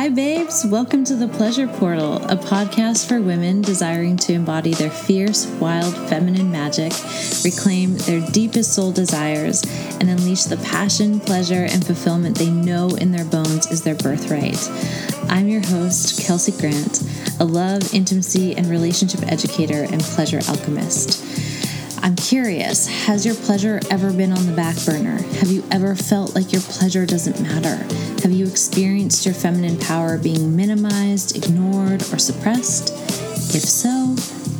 Hi, babes. Welcome to the Pleasure Portal, a podcast for women desiring to embody their fierce, wild, feminine magic, reclaim their deepest soul desires, and unleash the passion, pleasure, and fulfillment they know in their bones is their birthright. I'm your host, Kelsey Grant, a love, intimacy, and relationship educator and pleasure alchemist. I'm curious, has your pleasure ever been on the back burner? Have you ever felt like your pleasure doesn't matter? Have you experienced your feminine power being minimized, ignored, or suppressed? If so,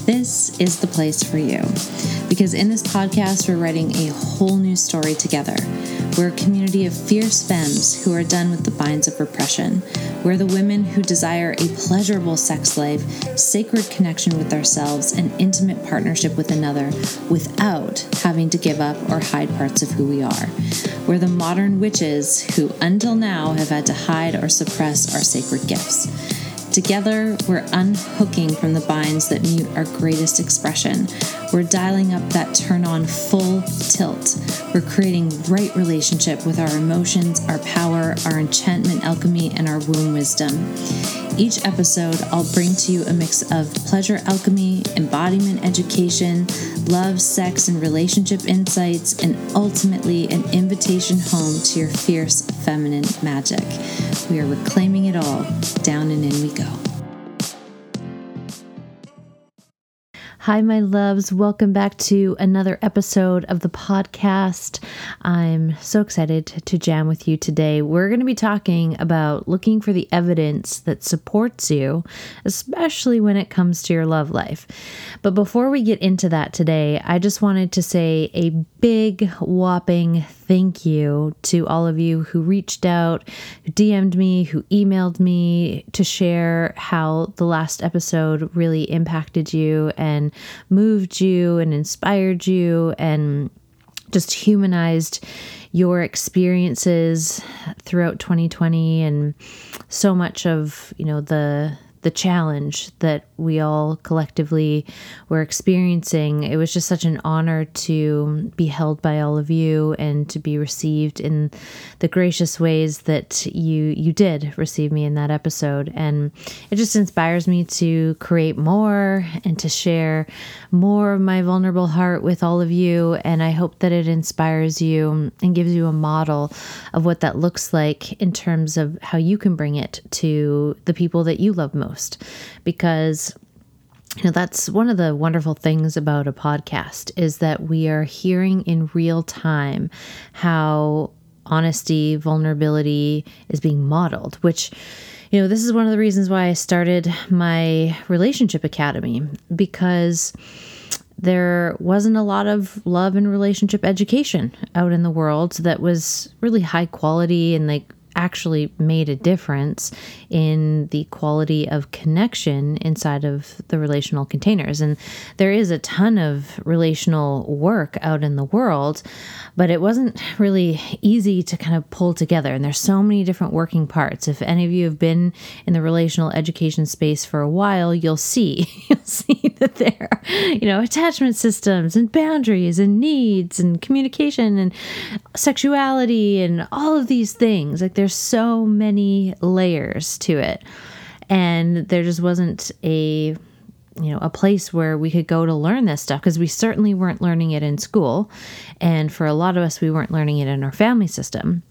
this is the place for you. Because in this podcast, we're writing a whole new story together. We're a community of fierce femmes who are done with the binds of repression. We're the women who desire a pleasurable sex life, sacred connection with ourselves, and intimate partnership with another without having to give up or hide parts of who we are. We're the modern witches who, until now, have had to hide or suppress our sacred gifts. Together, we're unhooking from the binds that mute our greatest expression. We're dialing up that turn on full tilt. We're creating right relationship with our emotions, our power, our enchantment alchemy, and our womb wisdom. Each episode, I'll bring to you a mix of pleasure alchemy, embodiment education, love, sex, and relationship insights, and ultimately an invitation home to your fierce feminine magic. We are reclaiming it all. Down and in we go. Hi, my loves. Welcome back to another episode of the podcast. I'm so excited to jam with you today. We're going to be talking about looking for the evidence that supports you, especially when it comes to your love life. But before we get into that today, I just wanted to say a big, whopping thank you to all of you who reached out, who DM'd me, who emailed me to share how the last episode really impacted you and moved you and inspired you and just humanized your experiences throughout 2020 and so much of you know the the challenge that we all collectively were experiencing. It was just such an honor to be held by all of you and to be received in the gracious ways that you you did receive me in that episode. And it just inspires me to create more and to share more of my vulnerable heart with all of you. And I hope that it inspires you and gives you a model of what that looks like in terms of how you can bring it to the people that you love most most because you know that's one of the wonderful things about a podcast is that we are hearing in real time how honesty vulnerability is being modeled which you know this is one of the reasons why i started my relationship academy because there wasn't a lot of love and relationship education out in the world that was really high quality and like actually made a difference in the quality of connection inside of the relational containers. And there is a ton of relational work out in the world, but it wasn't really easy to kind of pull together. And there's so many different working parts. If any of you have been in the relational education space for a while, you'll see you'll see that there are, you know, attachment systems and boundaries and needs and communication and sexuality and all of these things. Like there's so many layers to it. And there just wasn't a you know a place where we could go to learn this stuff because we certainly weren't learning it in school and for a lot of us we weren't learning it in our family system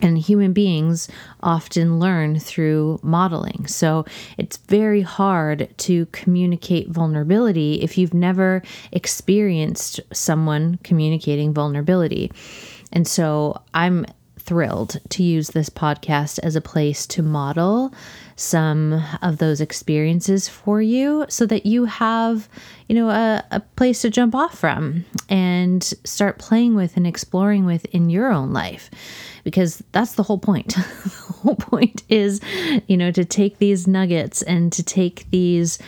and human beings often learn through modeling. So it's very hard to communicate vulnerability if you've never experienced someone communicating vulnerability. And so I'm thrilled to use this podcast as a place to model some of those experiences for you so that you have, you know, a, a place to jump off from and start playing with and exploring with in your own life. Because that's the whole point. the whole point is, you know, to take these nuggets and to take these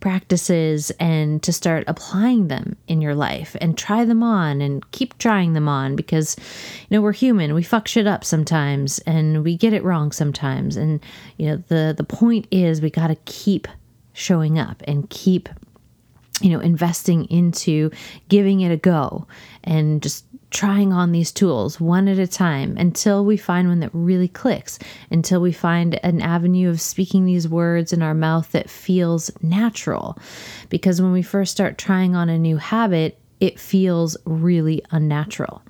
practices and to start applying them in your life and try them on and keep trying them on because you know we're human. We fuck shit up sometimes and we get it wrong sometimes. And you know the the point is we got to keep showing up and keep you know investing into giving it a go and just trying on these tools one at a time until we find one that really clicks, until we find an avenue of speaking these words in our mouth that feels natural. Because when we first start trying on a new habit, it feels really unnatural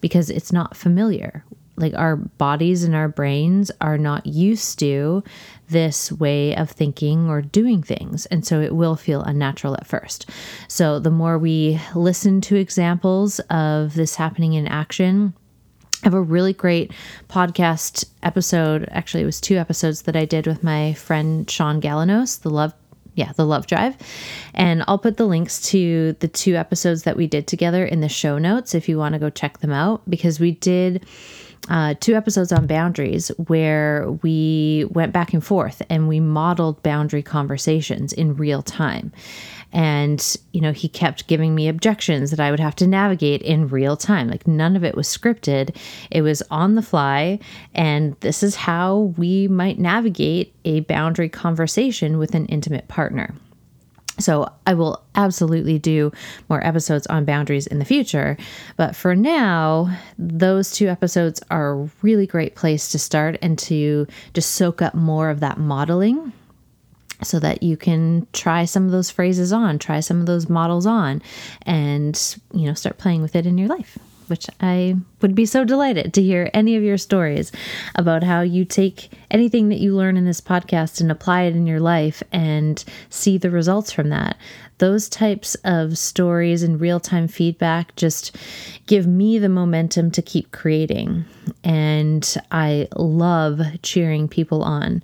because it's not familiar like our bodies and our brains are not used to this way of thinking or doing things. And so it will feel unnatural at first. So the more we listen to examples of this happening in action, I have a really great podcast episode. Actually, it was two episodes that I did with my friend Sean Galanos, the Love yeah, the Love Drive. And I'll put the links to the two episodes that we did together in the show notes if you want to go check them out because we did uh, two episodes on boundaries where we went back and forth and we modeled boundary conversations in real time. And, you know, he kept giving me objections that I would have to navigate in real time. Like none of it was scripted, it was on the fly. And this is how we might navigate a boundary conversation with an intimate partner. So I will absolutely do more episodes on boundaries in the future. But for now, those two episodes are a really great place to start and to just soak up more of that modeling so that you can try some of those phrases on, try some of those models on and, you know, start playing with it in your life which I would be so delighted to hear any of your stories about how you take anything that you learn in this podcast and apply it in your life and see the results from that. Those types of stories and real time feedback just give me the momentum to keep creating. And I love cheering people on.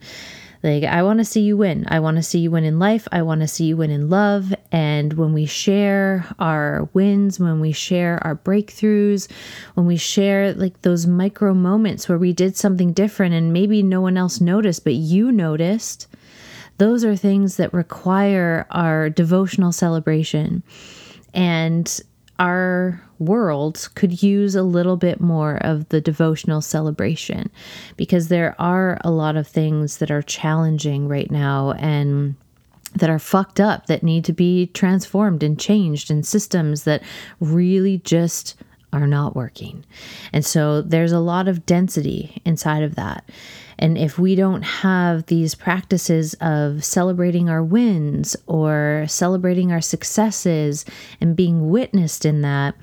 Like, I want to see you win. I want to see you win in life. I want to see you win in love. And when we share our wins, when we share our breakthroughs, when we share like those micro moments where we did something different and maybe no one else noticed, but you noticed, those are things that require our devotional celebration. And our world could use a little bit more of the devotional celebration because there are a lot of things that are challenging right now and that are fucked up that need to be transformed and changed and systems that really just are not working. And so there's a lot of density inside of that. And if we don't have these practices of celebrating our wins or celebrating our successes and being witnessed in that,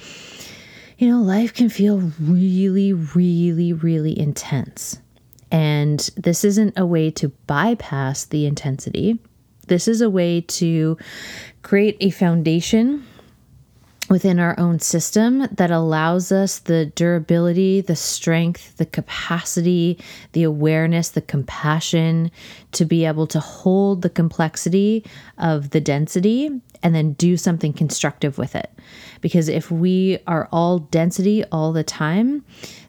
you know, life can feel really, really, really intense. And this isn't a way to bypass the intensity. This is a way to create a foundation within our own system that allows us the durability, the strength, the capacity, the awareness, the compassion to be able to hold the complexity of the density and then do something constructive with it. Because if we are all density all the time,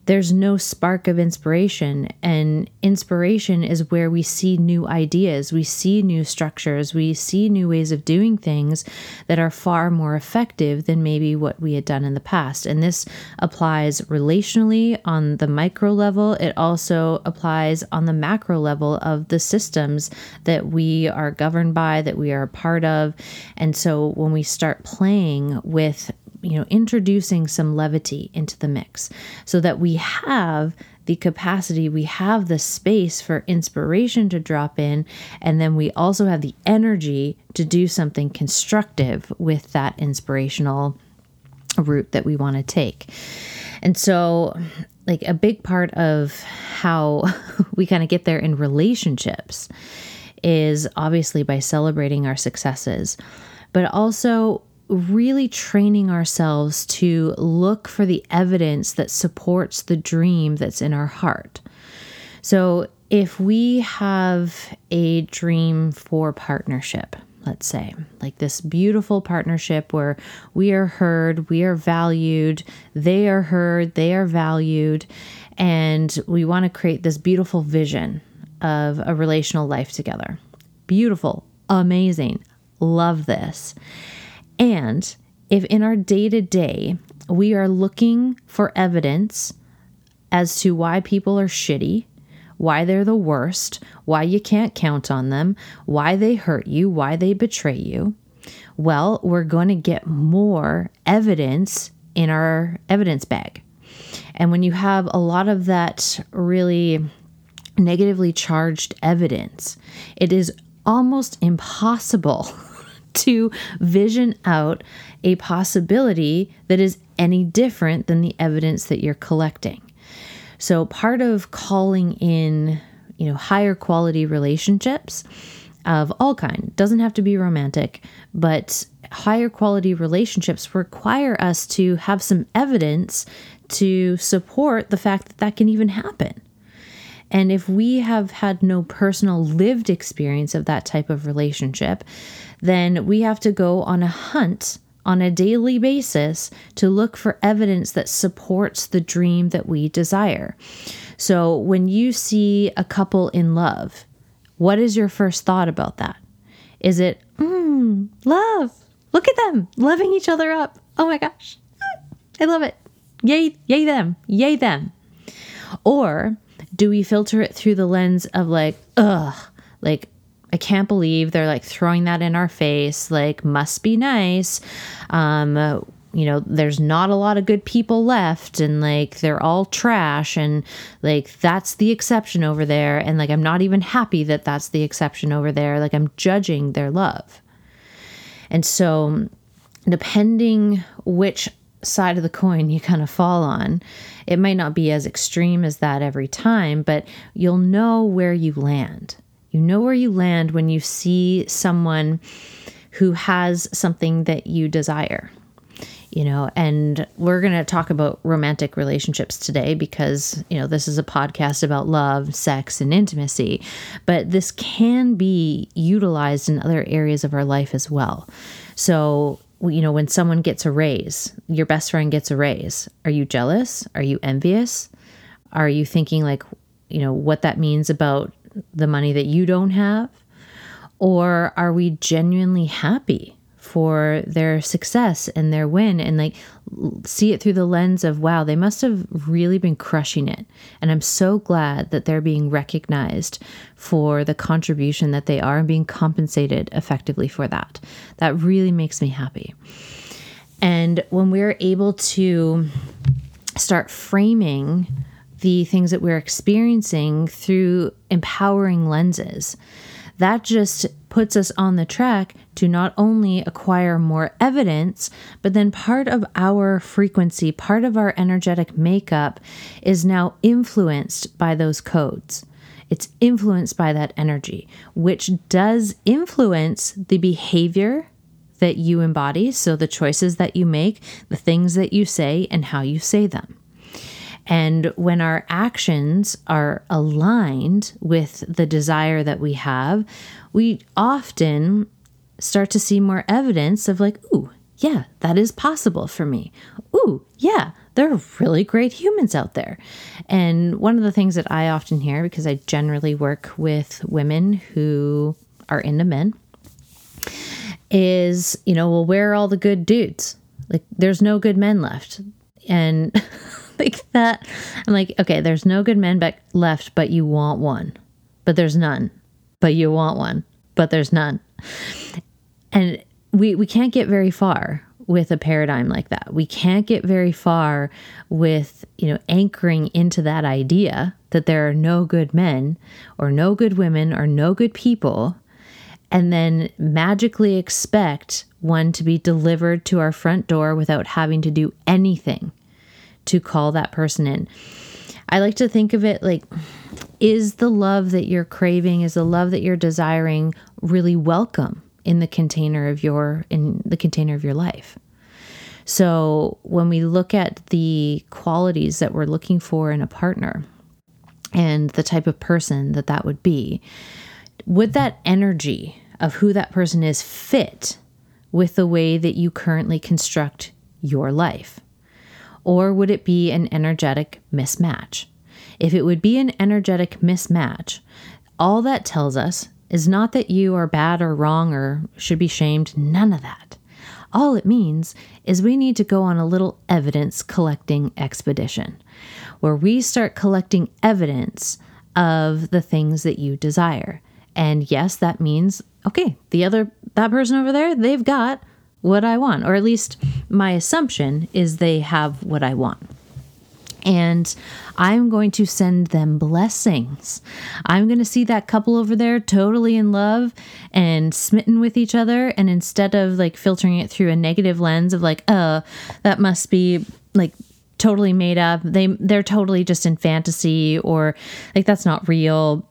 there's no spark of inspiration. And inspiration is where we see new ideas, we see new structures, we see new ways of doing things that are far more effective than maybe what we had done in the past. And this applies relationally on the micro level, it also applies on the macro level of the systems that we are governed by, that we are a part of. And so when we start playing with you know, introducing some levity into the mix so that we have the capacity, we have the space for inspiration to drop in, and then we also have the energy to do something constructive with that inspirational route that we want to take. And so, like, a big part of how we kind of get there in relationships is obviously by celebrating our successes, but also really training ourselves to look for the evidence that supports the dream that's in our heart. So, if we have a dream for partnership, let's say, like this beautiful partnership where we are heard, we are valued, they are heard, they are valued, and we want to create this beautiful vision of a relational life together. Beautiful, amazing, love this. And if in our day to day we are looking for evidence as to why people are shitty, why they're the worst, why you can't count on them, why they hurt you, why they betray you, well, we're going to get more evidence in our evidence bag. And when you have a lot of that really negatively charged evidence, it is almost impossible to vision out a possibility that is any different than the evidence that you're collecting. So part of calling in, you know, higher quality relationships of all kind doesn't have to be romantic, but higher quality relationships require us to have some evidence to support the fact that that can even happen. And if we have had no personal lived experience of that type of relationship, then we have to go on a hunt on a daily basis to look for evidence that supports the dream that we desire. So when you see a couple in love, what is your first thought about that? Is it, mm, love? Look at them loving each other up. Oh my gosh. I love it. Yay, yay them. Yay them. Or do we filter it through the lens of like, ugh, like I can't believe they're like throwing that in our face. Like, must be nice. Um, you know, there's not a lot of good people left, and like they're all trash, and like that's the exception over there. And like, I'm not even happy that that's the exception over there. Like, I'm judging their love. And so, depending which side of the coin you kind of fall on, it might not be as extreme as that every time, but you'll know where you land. You know where you land when you see someone who has something that you desire. You know, and we're going to talk about romantic relationships today because, you know, this is a podcast about love, sex, and intimacy. But this can be utilized in other areas of our life as well. So, you know, when someone gets a raise, your best friend gets a raise, are you jealous? Are you envious? Are you thinking, like, you know, what that means about the money that you don't have? Or are we genuinely happy for their success and their win and like see it through the lens of wow, they must have really been crushing it. And I'm so glad that they're being recognized for the contribution that they are and being compensated effectively for that. That really makes me happy. And when we're able to start framing the things that we're experiencing through empowering lenses. That just puts us on the track to not only acquire more evidence, but then part of our frequency, part of our energetic makeup is now influenced by those codes. It's influenced by that energy, which does influence the behavior that you embody. So, the choices that you make, the things that you say, and how you say them. And when our actions are aligned with the desire that we have, we often start to see more evidence of, like, ooh, yeah, that is possible for me. Ooh, yeah, there are really great humans out there. And one of the things that I often hear, because I generally work with women who are into men, is, you know, well, where are all the good dudes? Like, there's no good men left. And like that. I'm like, okay, there's no good men back left, but you want one. But there's none. But you want one. But there's none. And we we can't get very far with a paradigm like that. We can't get very far with, you know, anchoring into that idea that there are no good men or no good women or no good people and then magically expect one to be delivered to our front door without having to do anything to call that person in. I like to think of it like is the love that you're craving, is the love that you're desiring really welcome in the container of your in the container of your life? So, when we look at the qualities that we're looking for in a partner and the type of person that that would be, would that energy of who that person is fit with the way that you currently construct your life? Or would it be an energetic mismatch? If it would be an energetic mismatch, all that tells us is not that you are bad or wrong or should be shamed, none of that. All it means is we need to go on a little evidence collecting expedition where we start collecting evidence of the things that you desire. And yes, that means okay, the other that person over there, they've got what I want, or at least my assumption is they have what I want. And I'm going to send them blessings. I'm going to see that couple over there totally in love and smitten with each other. And instead of like filtering it through a negative lens of like, uh, that must be like totally made up. They they're totally just in fantasy or like that's not real.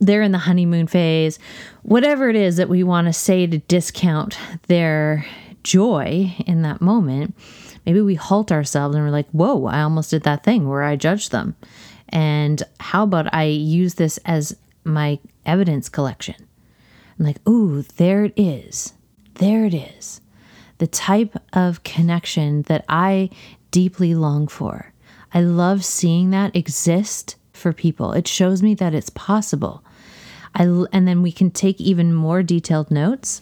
They're in the honeymoon phase. Whatever it is that we want to say to discount their joy in that moment, maybe we halt ourselves and we're like, whoa, I almost did that thing where I judged them. And how about I use this as my evidence collection? I'm like, ooh, there it is. There it is. The type of connection that I deeply long for. I love seeing that exist for people. It shows me that it's possible. I, and then we can take even more detailed notes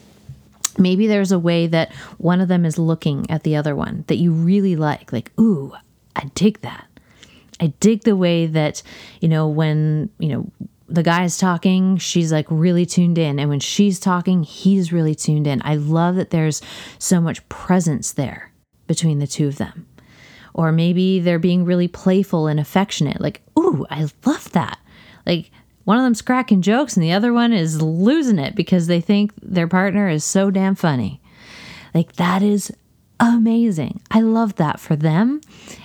maybe there's a way that one of them is looking at the other one that you really like like ooh i dig that. I dig the way that you know when you know the guy's talking she's like really tuned in and when she's talking he's really tuned in. I love that there's so much presence there between the two of them. Or maybe they're being really playful and affectionate like ooh i love that. Like one of them's cracking jokes and the other one is losing it because they think their partner is so damn funny. Like, that is amazing. I love that for them.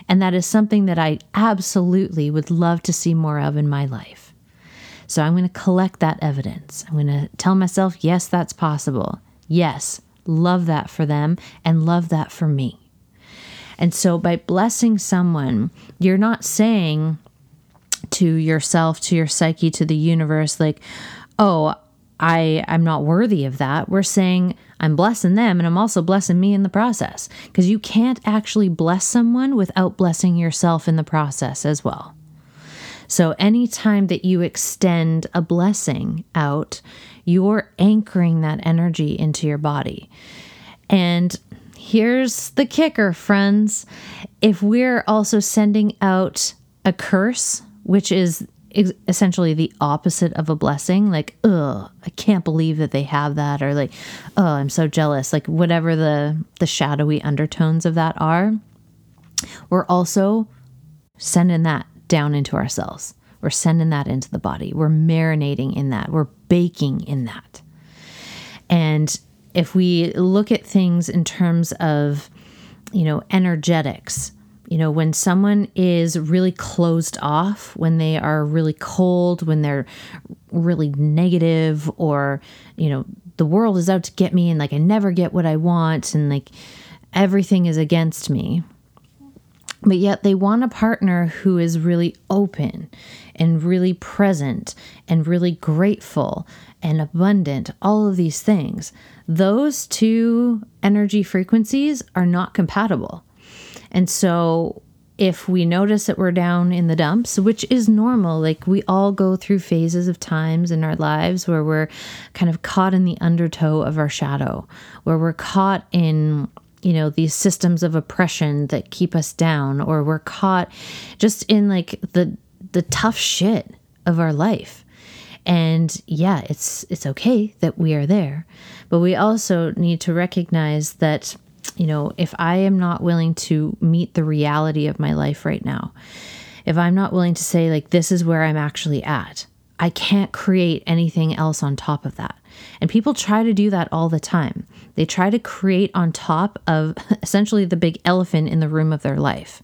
And that is something that I absolutely would love to see more of in my life. So I'm going to collect that evidence. I'm going to tell myself, yes, that's possible. Yes, love that for them and love that for me. And so by blessing someone, you're not saying, to yourself, to your psyche, to the universe, like, oh, I I'm not worthy of that. We're saying I'm blessing them and I'm also blessing me in the process because you can't actually bless someone without blessing yourself in the process as well. So anytime that you extend a blessing out, you're anchoring that energy into your body. And here's the kicker, friends. If we're also sending out a curse which is essentially the opposite of a blessing. Like ugh i can't believe that they have that or like oh i'm so jealous. Like whatever the the shadowy undertones of that are we're also sending that down into ourselves. We're sending that into the body. We're marinating in that. We're baking in that. And if we look at things in terms of you know energetics you know, when someone is really closed off, when they are really cold, when they're really negative, or, you know, the world is out to get me and like I never get what I want and like everything is against me. But yet they want a partner who is really open and really present and really grateful and abundant, all of these things. Those two energy frequencies are not compatible. And so if we notice that we're down in the dumps, which is normal, like we all go through phases of times in our lives where we're kind of caught in the undertow of our shadow, where we're caught in you know these systems of oppression that keep us down or we're caught just in like the the tough shit of our life. And yeah it's it's okay that we are there but we also need to recognize that you know, if I am not willing to meet the reality of my life right now, if I'm not willing to say, like, this is where I'm actually at, I can't create anything else on top of that. And people try to do that all the time. They try to create on top of essentially the big elephant in the room of their life.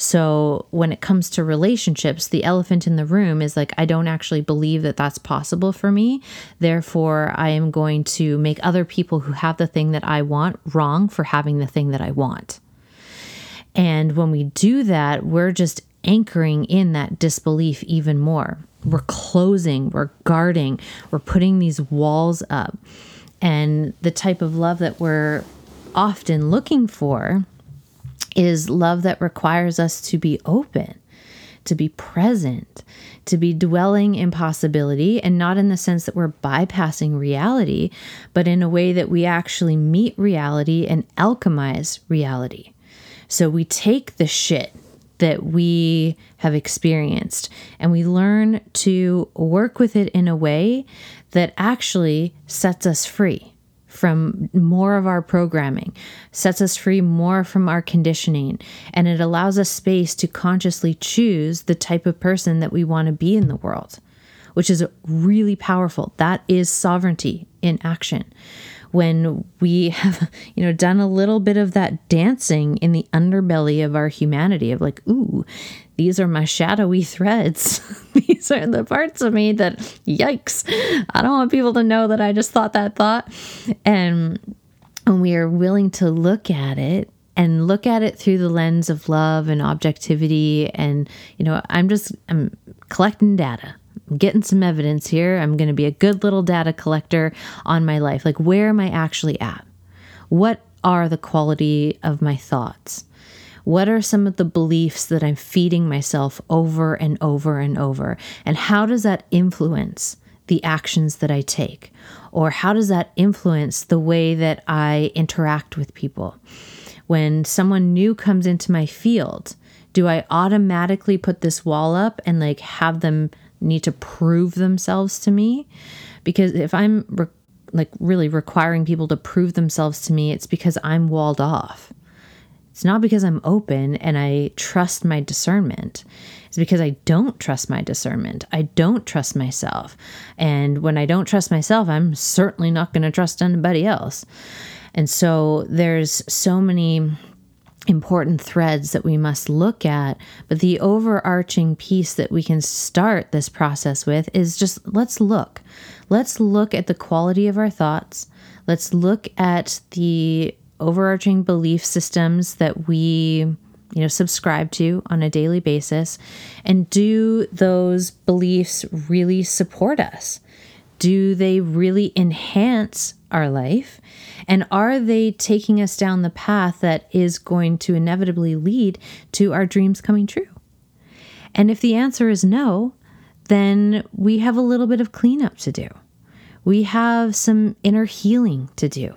So when it comes to relationships, the elephant in the room is like, I don't actually believe that that's possible for me. Therefore, I am going to make other people who have the thing that I want wrong for having the thing that I want. And when we do that, we're just anchoring in that disbelief even more. We're closing, we're guarding, we're putting these walls up. And the type of love that we're often looking for is love that requires us to be open, to be present, to be dwelling in possibility, and not in the sense that we're bypassing reality, but in a way that we actually meet reality and alchemize reality. So we take the shit that we have experienced and we learn to work with it in a way that actually sets us free from more of our programming, sets us free more from our conditioning, and it allows us space to consciously choose the type of person that we want to be in the world, which is really powerful. That is sovereignty in action. When we have, you know, done a little bit of that dancing in the underbelly of our humanity of like, ooh, these are my shadowy threads. these are the parts of me that, yikes, I don't want people to know that I just thought that thought. And when we are willing to look at it and look at it through the lens of love and objectivity, and, you know, I'm just, I'm collecting data. I'm getting some evidence here. I'm going to be a good little data collector on my life. Like, where am I actually at? What are the quality of my thoughts? What are some of the beliefs that I'm feeding myself over and over and over? And how does that influence the actions that I take? Or how does that influence the way that I interact with people? When someone new comes into my field, do I automatically put this wall up and like have them need to prove themselves to me? Because if I'm re- like really requiring people to prove themselves to me, it's because I'm walled off. It's not because I'm open and I trust my discernment. It's because I don't trust my discernment. I don't trust myself. And when I don't trust myself, I'm certainly not going to trust anybody else. And so there's so many important threads that we must look at. But the overarching piece that we can start this process with is just let's look. Let's look at the quality of our thoughts. Let's look at the overarching belief systems that we you know subscribe to on a daily basis. And do those beliefs really support us? Do they really enhance our life? And are they taking us down the path that is going to inevitably lead to our dreams coming true? And if the answer is no then we have a little bit of cleanup to do. We have some inner healing to do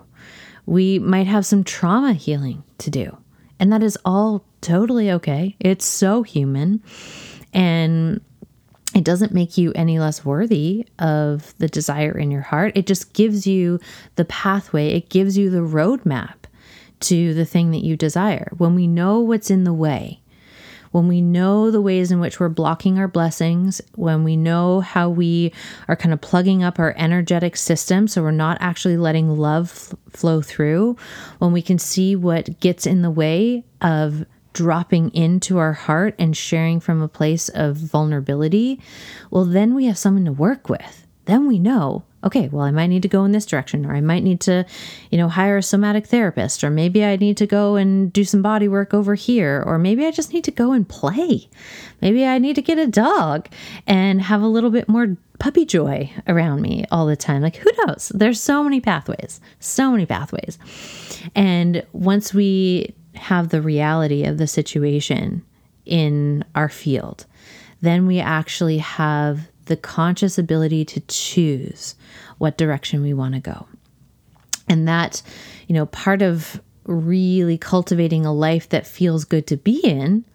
we might have some trauma healing to do. And that is all totally okay. It's so human. And it doesn't make you any less worthy of the desire in your heart. It just gives you the pathway, it gives you the roadmap to the thing that you desire. When we know what's in the way, when we know the ways in which we're blocking our blessings, when we know how we are kind of plugging up our energetic system so we're not actually letting love f- flow through, when we can see what gets in the way of dropping into our heart and sharing from a place of vulnerability, well, then we have someone to work with. Then we know okay, well, I might need to go in this direction, or I might need to, you know, hire a somatic therapist, or maybe I need to go and do some body work over here, or maybe I just need to go and play. Maybe I need to get a dog and have a little bit more puppy joy around me all the time. Like, who knows? There's so many pathways, so many pathways. And once we have the reality of the situation in our field, then we actually have the conscious ability to choose what direction we want to go. And that, you know, part of really cultivating a life that feels good to be in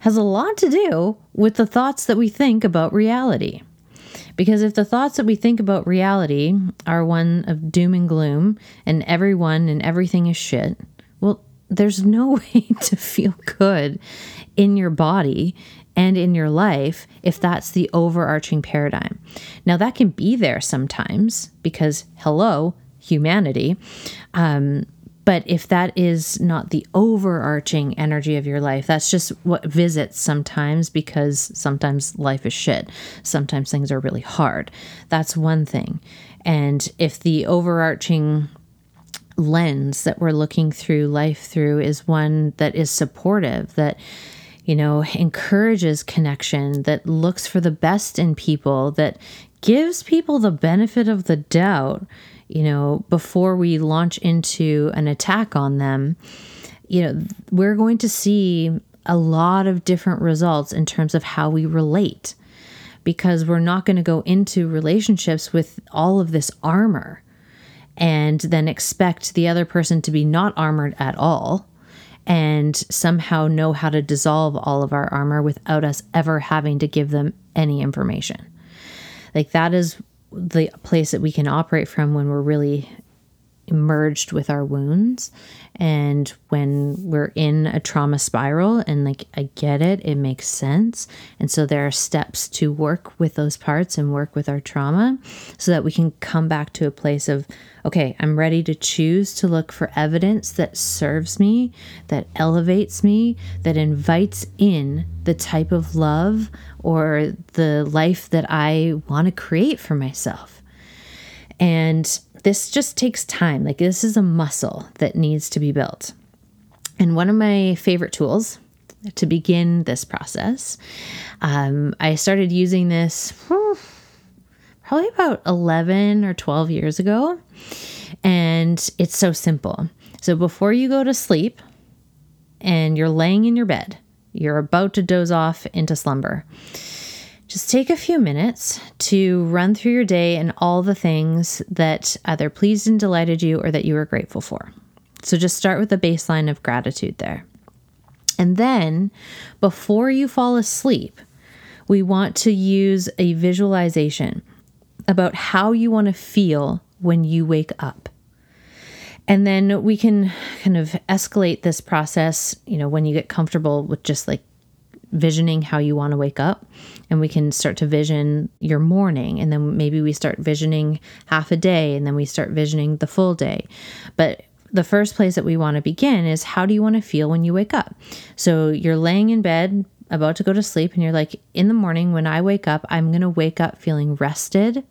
has a lot to do with the thoughts that we think about reality. Because if the thoughts that we think about reality are one of doom and gloom and everyone and everything is shit, well, there's no way to feel good in your body and in your life if that's the overarching paradigm. Now, that can be there sometimes because, hello, humanity. Um, but if that is not the overarching energy of your life, that's just what visits sometimes because sometimes life is shit. Sometimes things are really hard. That's one thing. And if the overarching lens that we're looking through life through is one that is supportive, that you know, encourages connection, that looks for the best in people, that gives people the benefit of the doubt, you know, before we launch into an attack on them, you know, we're going to see a lot of different results in terms of how we relate because we're not going to go into relationships with all of this armor and then expect the other person to be not armored at all and somehow know how to dissolve all of our armor without us ever having to give them any information. Like that is the place that we can operate from when we're really merged with our wounds. And when we're in a trauma spiral, and like I get it, it makes sense. And so there are steps to work with those parts and work with our trauma so that we can come back to a place of, okay, I'm ready to choose to look for evidence that serves me, that elevates me, that invites in the type of love or the life that I want to create for myself. And this just takes time. Like, this is a muscle that needs to be built. And one of my favorite tools to begin this process, um, I started using this whew, probably about 11 or 12 years ago. And it's so simple. So, before you go to sleep and you're laying in your bed, you're about to doze off into slumber. Just take a few minutes to run through your day and all the things that either pleased and delighted you or that you were grateful for. So just start with the baseline of gratitude there. And then before you fall asleep, we want to use a visualization about how you want to feel when you wake up. And then we can kind of escalate this process, you know, when you get comfortable with just like visioning how you want to wake up and we can start to vision your morning and then maybe we start visioning half a day and then we start visioning the full day. But the first place that we want to begin is how do you want to feel when you wake up? So you're laying in bed about to go to sleep and you're like in the morning when i wake up i'm going to wake up feeling rested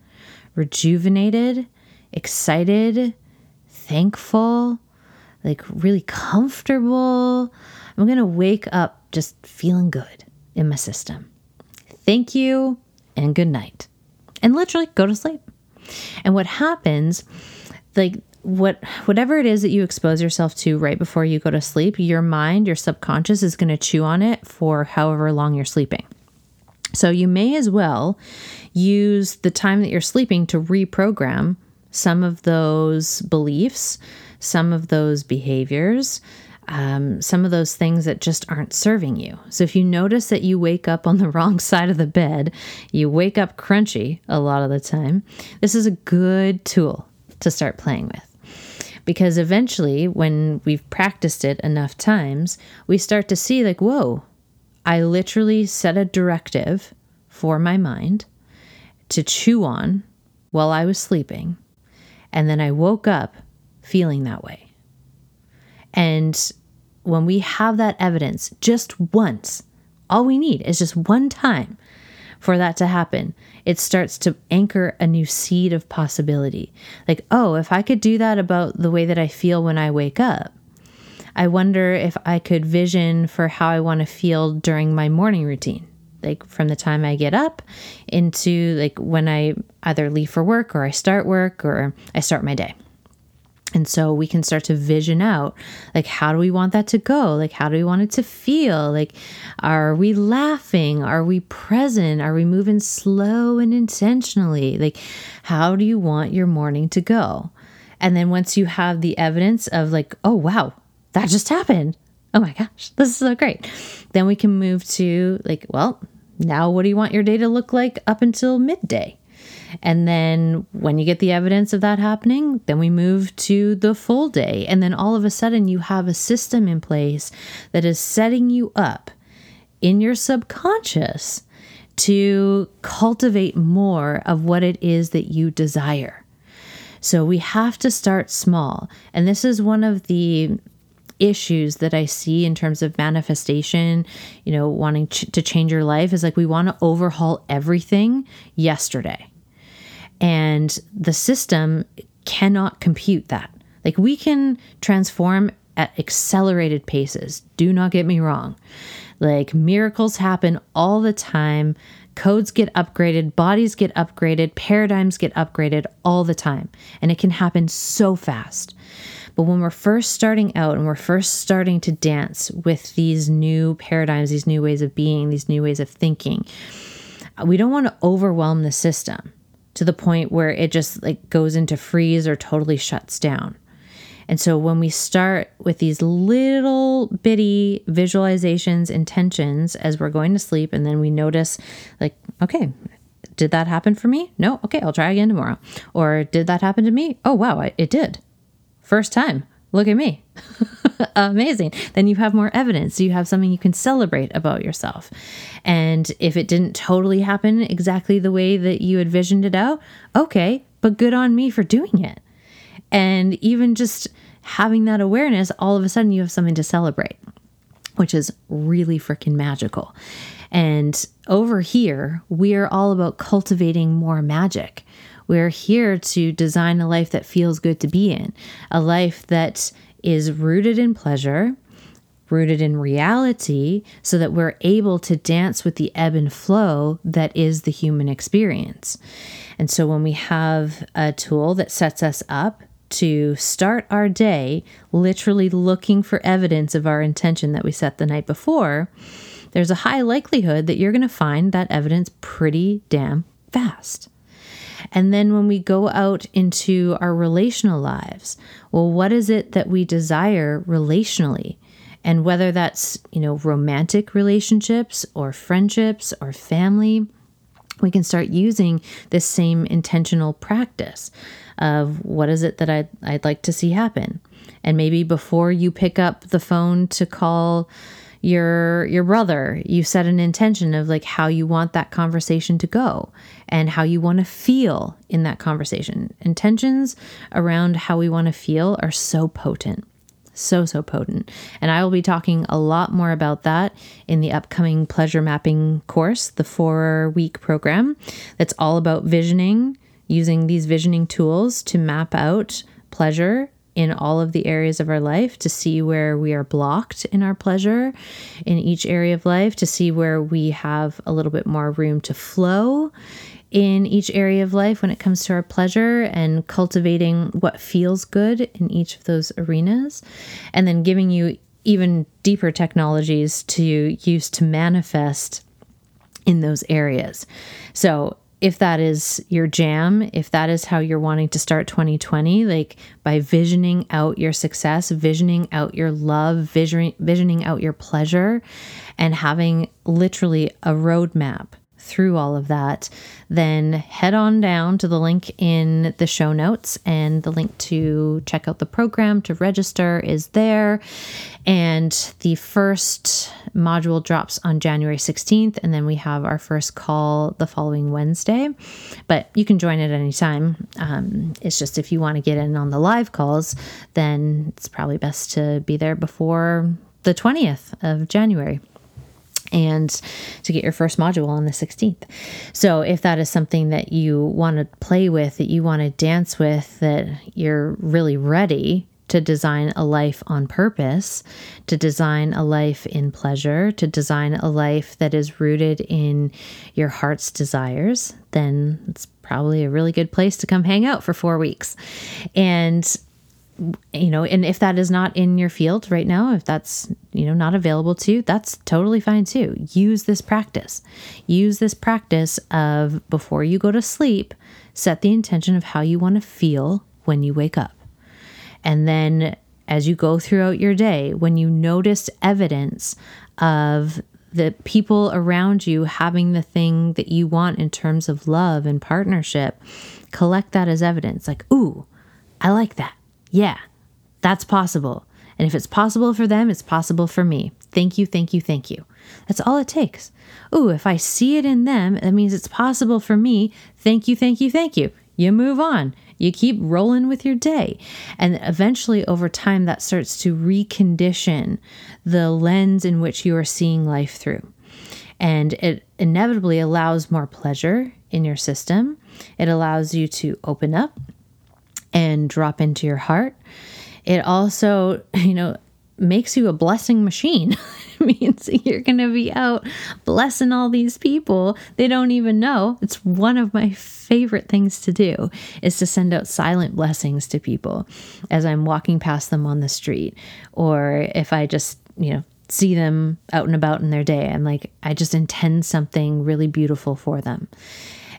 rejuvenated excited thankful like really comfortable. I'm going to wake up just feeling good in my system. Thank you and good night. And literally go to sleep. And what happens, like what whatever it is that you expose yourself to right before you go to sleep, your mind, your subconscious is going to chew on it for however long you're sleeping. So you may as well use the time that you're sleeping to reprogram some of those beliefs, some of those behaviors, um, some of those things that just aren't serving you. So if you notice that you wake up on the wrong side of the bed, you wake up crunchy a lot of the time, this is a good tool to start playing with. Because eventually, when we've practiced it enough times, we start to see, like, whoa, I literally set a directive for my mind to chew on while I was sleeping. And then I woke up feeling that way. And when we have that evidence just once, all we need is just one time for that to happen. It starts to anchor a new seed of possibility. Like, oh, if I could do that about the way that I feel when I wake up, I wonder if I could vision for how I want to feel during my morning routine. Like from the time I get up into like when I either leave for work or I start work or I start my day. And so we can start to vision out like, how do we want that to go? Like, how do we want it to feel? Like, are we laughing? Are we present? Are we moving slow and intentionally? Like, how do you want your morning to go? And then once you have the evidence of, like, oh, wow, that just happened. Oh my gosh, this is so great. Then we can move to, like, well, now what do you want your day to look like up until midday? And then when you get the evidence of that happening, then we move to the full day. And then all of a sudden, you have a system in place that is setting you up in your subconscious to cultivate more of what it is that you desire. So we have to start small. And this is one of the issues that I see in terms of manifestation, you know, wanting ch- to change your life is like we want to overhaul everything yesterday. And the system cannot compute that. Like we can transform at accelerated paces. Do not get me wrong. Like miracles happen all the time. Codes get upgraded, bodies get upgraded, paradigms get upgraded all the time. And it can happen so fast. But when we're first starting out and we're first starting to dance with these new paradigms, these new ways of being, these new ways of thinking, we don't want to overwhelm the system to the point where it just like goes into freeze or totally shuts down. And so when we start with these little bitty visualizations, intentions as we're going to sleep, and then we notice, like, okay, did that happen for me? No? Okay, I'll try again tomorrow. Or did that happen to me? Oh, wow, it did. first time. Look at me. Amazing. Then you have more evidence. You have something you can celebrate about yourself. And if it didn't totally happen exactly the way that you had envisioned it out, okay, but good on me for doing it. And even just having that awareness, all of a sudden you have something to celebrate, which is really freaking magical. And over here, we are all about cultivating more magic. We're here to design a life that feels good to be in, a life that is rooted in pleasure, rooted in reality, so that we're able to dance with the ebb and flow that is the human experience. And so when we have a tool that sets us up to start our day literally looking for evidence of our intention that we set the night before, there's a high likelihood that you're going to find that evidence pretty damn fast. And then when we go out into our relational lives, well, what is it that we desire relationally? And whether that's, you know, romantic relationships or friendships or family, we can start using this same intentional practice of what is it that I'd, I'd like to see happen. And maybe before you pick up the phone to call your your brother. You set an intention of like how you want that conversation to go and how you want to feel in that conversation. Intentions around how we want to feel are so potent so so potent. And i will be talking a lot more about that in the upcoming pleasure mapping course the 4 week program that's all about visioning using these visioning tools to map out pleasure in all of the areas of our life to see where we are blocked in our pleasure in each area of life, to see where we have a little bit more room to flow in each area of life when it comes to our pleasure and cultivating what feels good in each of those arenas, and then giving you even deeper technologies to use to manifest in those areas. So, if that is your jam, if that is how you're wanting to start 2020, like by visioning out your success, visioning out your love, visioning, visioning out your pleasure, and having literally a roadmap through all of that, then head on down to the link in the show notes and the link to check out the program to register is there. And the first module drops on January 16th, and then we have our first call the following Wednesday. But you can join at any time. Um, it's just if you want to get in on the live calls, then it's probably best to be there before the 20th of January and to get your first module on the 16th. So, if that is something that you want to play with, that you want to dance with, that you're really ready to design a life on purpose, to design a life in pleasure, to design a life that is rooted in your heart's desires, then it's probably a really good place to come hang out for four weeks. And you know, and if that is not in your field right now, if that's, you know, not available to you, that's totally fine too. Use this practice. Use this practice of before you go to sleep, set the intention of how you want to feel when you wake up. And then as you go throughout your day, when you notice evidence of the people around you having the thing that you want in terms of love and partnership, collect that as evidence. Like, ooh, I like that yeah, that's possible. And if it's possible for them, it's possible for me. Thank you, thank you, thank you. That's all it takes. Ooh, if I see it in them, that means it's possible for me. Thank you, thank you, thank you. You move on. You keep rolling with your day. And eventually, over time, that starts to recondition the lens in which you are seeing life through. And it inevitably allows more pleasure in your system. It allows you to open up and drop into your heart. It also, you know, makes you a blessing machine. it means you're going to be out blessing all these people they don't even know. It's one of my favorite things to do is to send out silent blessings to people as I'm walking past them on the street or if I just, you know, see them out and about in their day. I'm like I just intend something really beautiful for them.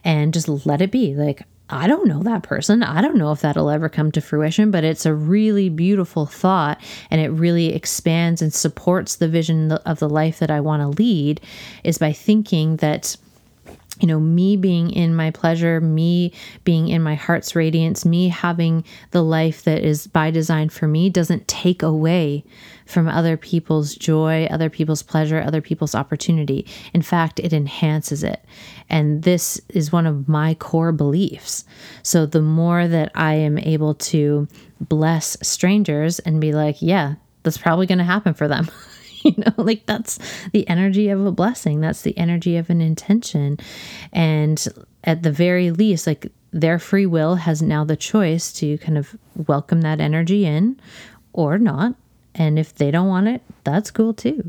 And just let it be. Like I don't know that person. I don't know if that'll ever come to fruition, but it's a really beautiful thought and it really expands and supports the vision of the life that I want to lead is by thinking that you know, me being in my pleasure, me being in my heart's radiance, me having the life that is by design for me doesn't take away from other people's joy, other people's pleasure, other people's opportunity. In fact, it enhances it. And this is one of my core beliefs. So the more that I am able to bless strangers and be like, yeah, that's probably going to happen for them. you know like that's the energy of a blessing that's the energy of an intention and at the very least like their free will has now the choice to kind of welcome that energy in or not and if they don't want it that's cool too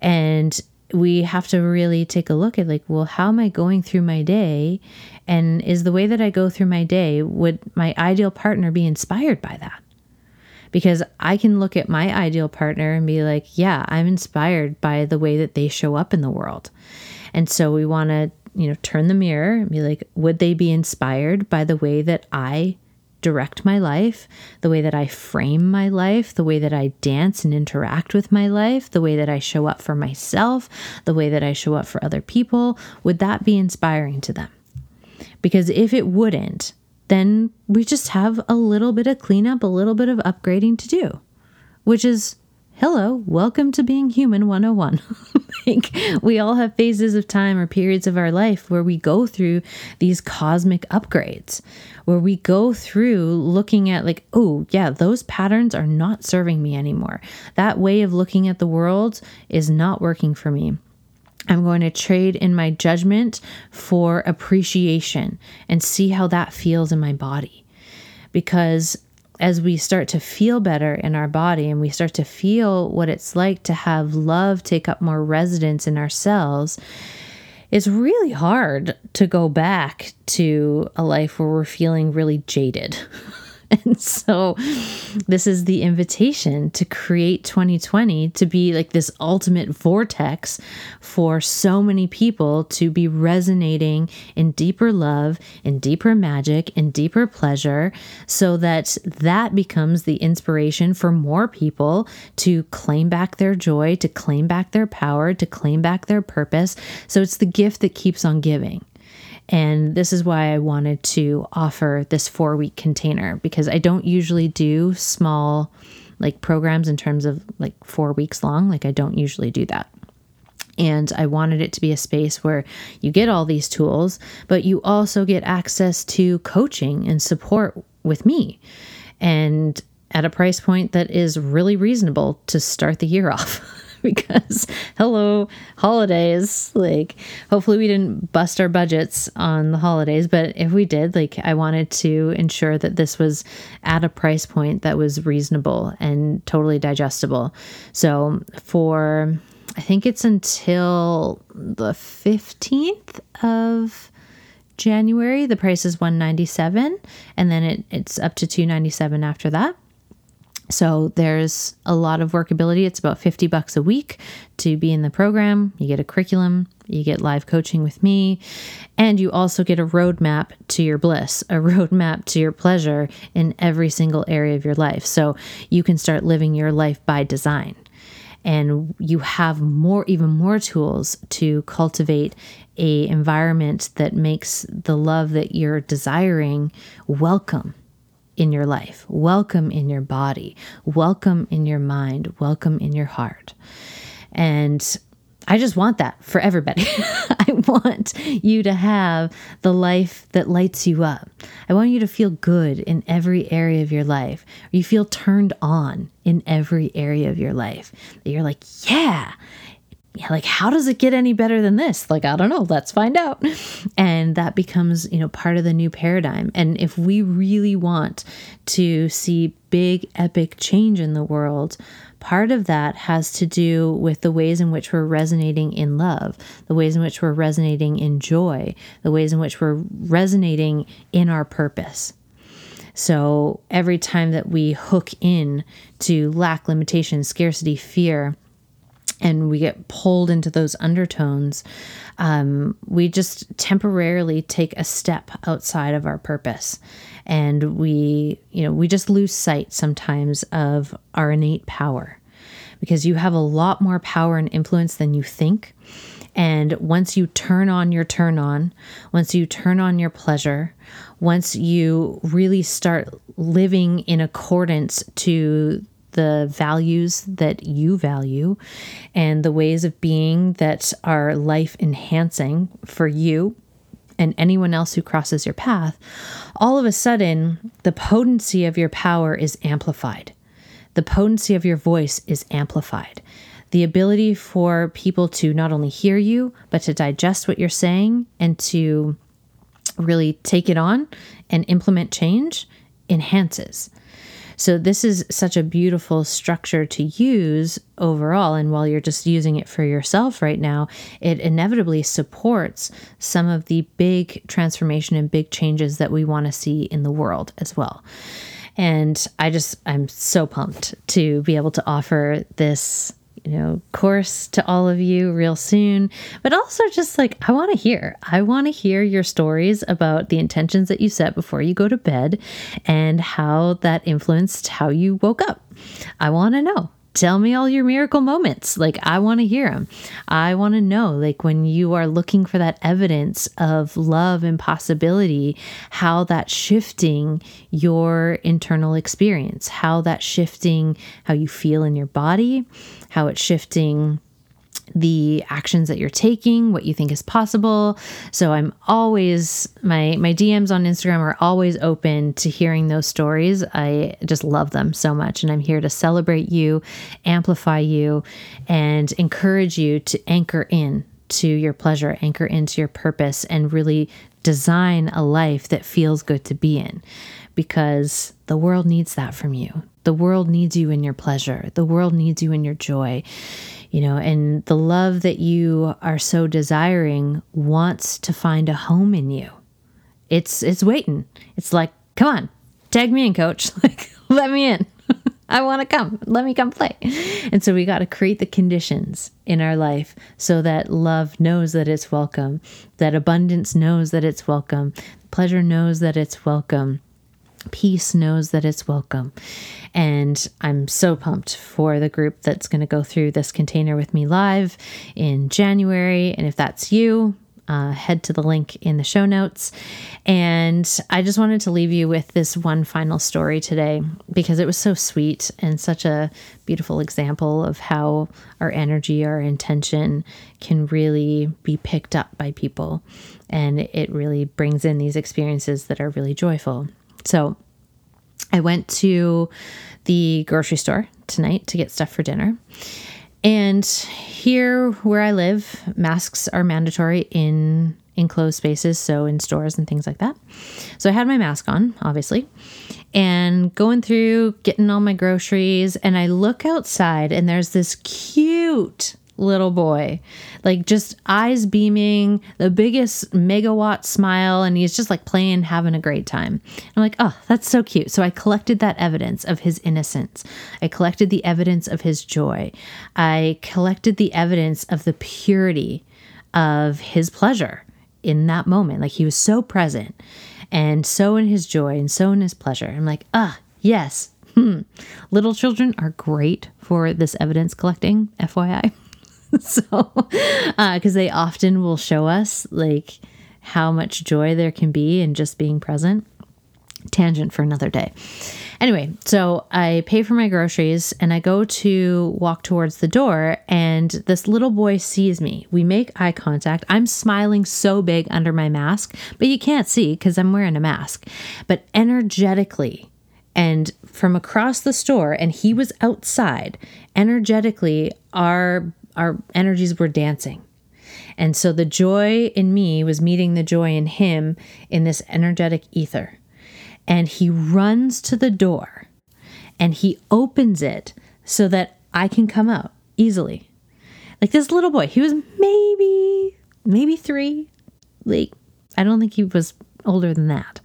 and we have to really take a look at like well how am i going through my day and is the way that i go through my day would my ideal partner be inspired by that because I can look at my ideal partner and be like, yeah, I'm inspired by the way that they show up in the world. And so we want to, you know, turn the mirror and be like, would they be inspired by the way that I direct my life, the way that I frame my life, the way that I dance and interact with my life, the way that I show up for myself, the way that I show up for other people, would that be inspiring to them? Because if it wouldn't, then we just have a little bit of cleanup, a little bit of upgrading to do, which is hello, welcome to being human 101. like, we all have phases of time or periods of our life where we go through these cosmic upgrades, where we go through looking at, like, oh, yeah, those patterns are not serving me anymore. That way of looking at the world is not working for me. I'm going to trade in my judgment for appreciation and see how that feels in my body. Because as we start to feel better in our body and we start to feel what it's like to have love take up more residence in our cells, it's really hard to go back to a life where we're feeling really jaded. And so, this is the invitation to create 2020 to be like this ultimate vortex for so many people to be resonating in deeper love, in deeper magic, in deeper pleasure, so that that becomes the inspiration for more people to claim back their joy, to claim back their power, to claim back their purpose. So, it's the gift that keeps on giving. And this is why I wanted to offer this four week container because I don't usually do small like programs in terms of like four weeks long. Like, I don't usually do that. And I wanted it to be a space where you get all these tools, but you also get access to coaching and support with me. And at a price point that is really reasonable to start the year off. because hello holidays. Like hopefully we didn't bust our budgets on the holidays but if we did like i wanted to ensure that this was at a price point that was reasonable and totally digestible. So for i think it's until the 15th of January the price is 197 and then it, it's up to 297 after that so there's a lot of workability. It's about 50 bucks a week to be in the program. You get a curriculum, you get live coaching with me, and you also get a roadmap to your bliss, a roadmap to your pleasure in every single area of your life. So you can start living your life by design. And you have more, even more tools to cultivate a environment that makes the love that you're desiring welcome in your life, welcome in your body, welcome in your mind, welcome in your heart. And I just want that for everybody. I want you to have the life that lights you up. I want you to feel good in every area of your life. You feel turned on in every area of your life. That you're like, yeah, yeah, like how does it get any better than this? Like I don't know, let's find out. And that becomes, you know, part of the new paradigm. And if we really want to see big epic change in the world, part of that has to do with the ways in which we're resonating in love, the ways in which we're resonating in joy, the ways in which we're resonating in our purpose. So every time that we hook in to lack, limitation, scarcity, fear, and we get pulled into those undertones, um, we just temporarily take a step outside of our purpose. And we, you know, we just lose sight sometimes of our innate power because you have a lot more power and influence than you think. And once you turn on your turn on, once you turn on your pleasure, once you really start living in accordance to the values that you value and the ways of being that are life enhancing for you and anyone else who crosses your path, all of a sudden, the potency of your power is amplified. The potency of your voice is amplified the ability for people to not only hear you, but to digest what you're saying and to really take it on and implement change enhances. So, this is such a beautiful structure to use overall. And while you're just using it for yourself right now, it inevitably supports some of the big transformation and big changes that we want to see in the world as well. And I just, I'm so pumped to be able to offer this you know, course to all of you real soon. But also, just like, I want to hear. I want to hear your stories about the intentions that you set before you go to bed and how that influenced how you woke up. I want to know tell me all your miracle moments. Like, I want to hear them. I want to know, like, when you are looking for that evidence of love and possibility, how that's shifting your internal experience, how that's shifting how you feel in your body, how it's shifting the actions that you're taking, what you think is possible. So I'm always my my DMs on Instagram are always open to hearing those stories. I just love them so much and I'm here to celebrate you, amplify you and encourage you to anchor in to your pleasure, anchor into your purpose and really design a life that feels good to be in because the world needs that from you. The world needs you in your pleasure. The world needs you in your joy you know, and the love that you are so desiring wants to find a home in you. It's it's waiting. It's like, come on, tag me in, coach. Like, let me in. I want to come. Let me come play. And so we got to create the conditions in our life so that love knows that it's welcome, that abundance knows that it's welcome, pleasure knows that it's welcome, peace knows that it's welcome. And I'm so pumped for the group that's going to go through this container with me live in January. And if that's you, uh, head to the link in the show notes. And I just wanted to leave you with this one final story today because it was so sweet and such a beautiful example of how our energy, our intention can really be picked up by people. And it really brings in these experiences that are really joyful. So I went to the grocery store tonight to get stuff for dinner. And here where I live, masks are mandatory in enclosed spaces, so in stores and things like that. So I had my mask on, obviously, and going through getting all my groceries. And I look outside, and there's this cute little boy, like just eyes beaming, the biggest megawatt smile, and he's just like playing, having a great time. I'm like, oh, that's so cute. So I collected that evidence of his innocence. I collected the evidence of his joy. I collected the evidence of the purity of his pleasure in that moment. Like he was so present and so in his joy and so in his pleasure. I'm like, ah, yes. Hmm. Little children are great for this evidence collecting, FYI. so, because uh, they often will show us like how much joy there can be in just being present. Tangent for another day. Anyway, so I pay for my groceries and I go to walk towards the door, and this little boy sees me. We make eye contact. I'm smiling so big under my mask, but you can't see because I'm wearing a mask. But energetically, and from across the store, and he was outside, energetically, our our energies were dancing. And so the joy in me was meeting the joy in him in this energetic ether. And he runs to the door and he opens it so that I can come out easily. Like this little boy, he was maybe, maybe three. Like, I don't think he was older than that.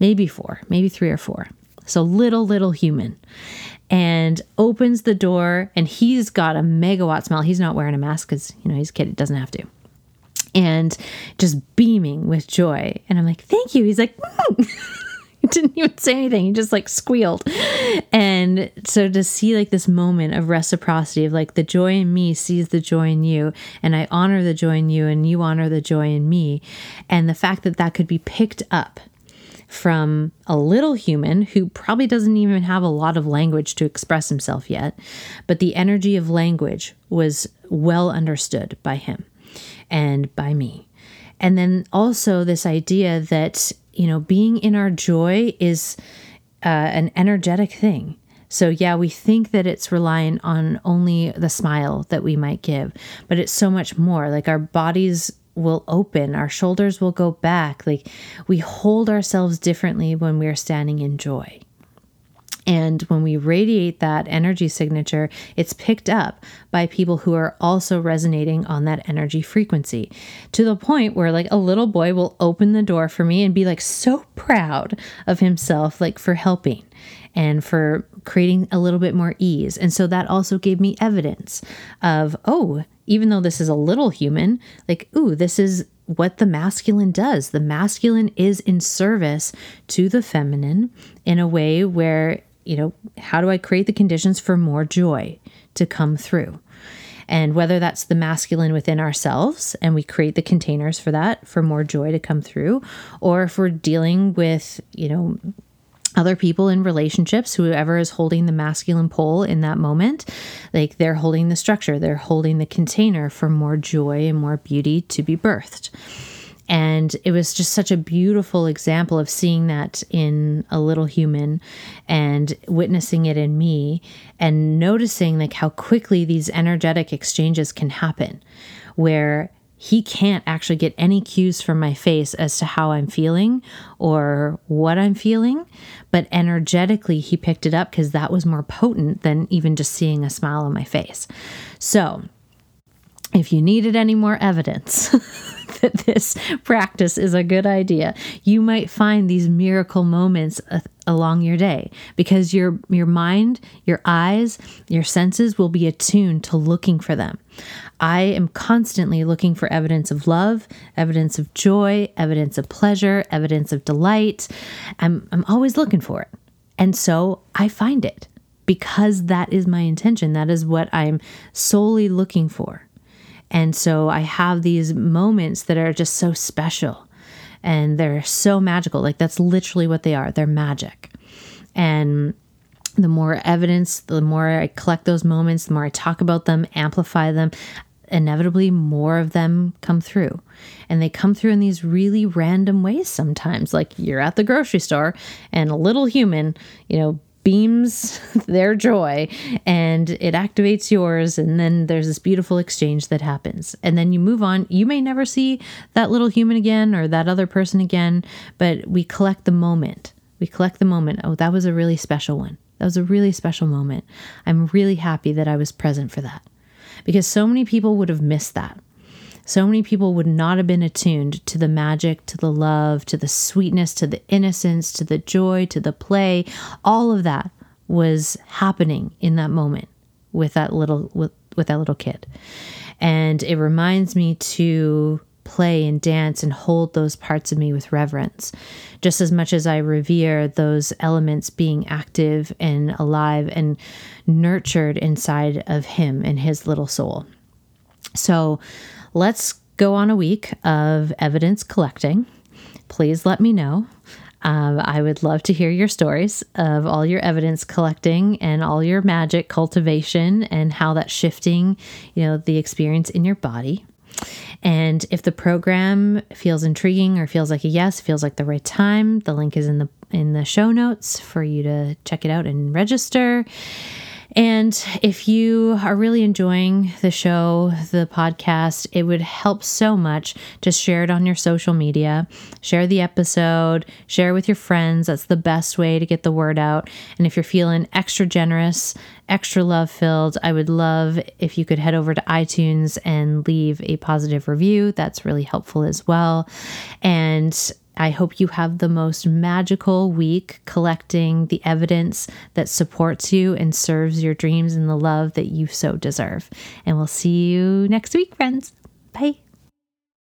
Maybe four, maybe three or four. So little, little human and opens the door and he's got a megawatt smile. He's not wearing a mask because, you know, he's a kid, it doesn't have to. And just beaming with joy. And I'm like, thank you. He's like, mm. he didn't even say anything. He just like squealed. And and so to see like this moment of reciprocity of like the joy in me sees the joy in you and i honor the joy in you and you honor the joy in me and the fact that that could be picked up from a little human who probably doesn't even have a lot of language to express himself yet, but the energy of language was well understood by him and by me. And then also this idea that, you know, being in our joy is uh, an energetic thing. So, yeah, we think that it's reliant on only the smile that we might give, but it's so much more. Like our bodies will open, our shoulders will go back. Like we hold ourselves differently when we are standing in joy. And when we radiate that energy signature, it's picked up by people who are also resonating on that energy frequency to the point where, like, a little boy will open the door for me and be like so proud of himself, like, for helping and for creating a little bit more ease. And so that also gave me evidence of, oh, even though this is a little human, like, ooh, this is what the masculine does. The masculine is in service to the feminine in a way where, you know, how do I create the conditions for more joy to come through? And whether that's the masculine within ourselves and we create the containers for that, for more joy to come through, or if we're dealing with, you know, other people in relationships, whoever is holding the masculine pole in that moment, like they're holding the structure, they're holding the container for more joy and more beauty to be birthed. And it was just such a beautiful example of seeing that in a little human and witnessing it in me and noticing like how quickly these energetic exchanges can happen where he can't actually get any cues from my face as to how I'm feeling or what I'm feeling. But energetically, he picked it up because that was more potent than even just seeing a smile on my face. So, if you needed any more evidence that this practice is a good idea, you might find these miracle moments uh, along your day because your your mind, your eyes, your senses will be attuned to looking for them. I am constantly looking for evidence of love, evidence of joy, evidence of pleasure, evidence of delight. I'm I'm always looking for it. And so I find it because that is my intention. That is what I'm solely looking for. And so I have these moments that are just so special and they're so magical. Like that's literally what they are. They're magic. And the more evidence, the more I collect those moments, the more I talk about them, amplify them, inevitably more of them come through. And they come through in these really random ways sometimes. Like you're at the grocery store and a little human, you know, beams their joy and it activates yours. And then there's this beautiful exchange that happens. And then you move on. You may never see that little human again or that other person again but we collect the moment. We collect the moment. Oh that was a really special one. That was a really special moment. I'm really happy that i was present for that because so many people would have missed that so many people would not have been attuned to the magic, to the love, to the sweetness, to the innocence, to the joy, to the play. All of that was happening in that moment with that little with, with that little kid. And it reminds me to play and dance and hold those parts of me with reverence, just as much as I revere those elements being active and alive and nurtured inside of him and his little soul. So let's go on a week of evidence collecting. Please let me know. Um, I would love to hear your stories of all your evidence collecting and all your magic cultivation and how that's shifting, you know, the experience in your body. And if the program feels intriguing or feels like a yes, feels like the right time, the link is in the in the show notes for you to check it out and register. And if you are really enjoying the show, the podcast, it would help so much to share it on your social media, share the episode, share with your friends. That's the best way to get the word out. And if you're feeling extra generous, extra love filled, I would love if you could head over to iTunes and leave a positive review. That's really helpful as well. And I hope you have the most magical week collecting the evidence that supports you and serves your dreams and the love that you so deserve. And we'll see you next week, friends. Bye.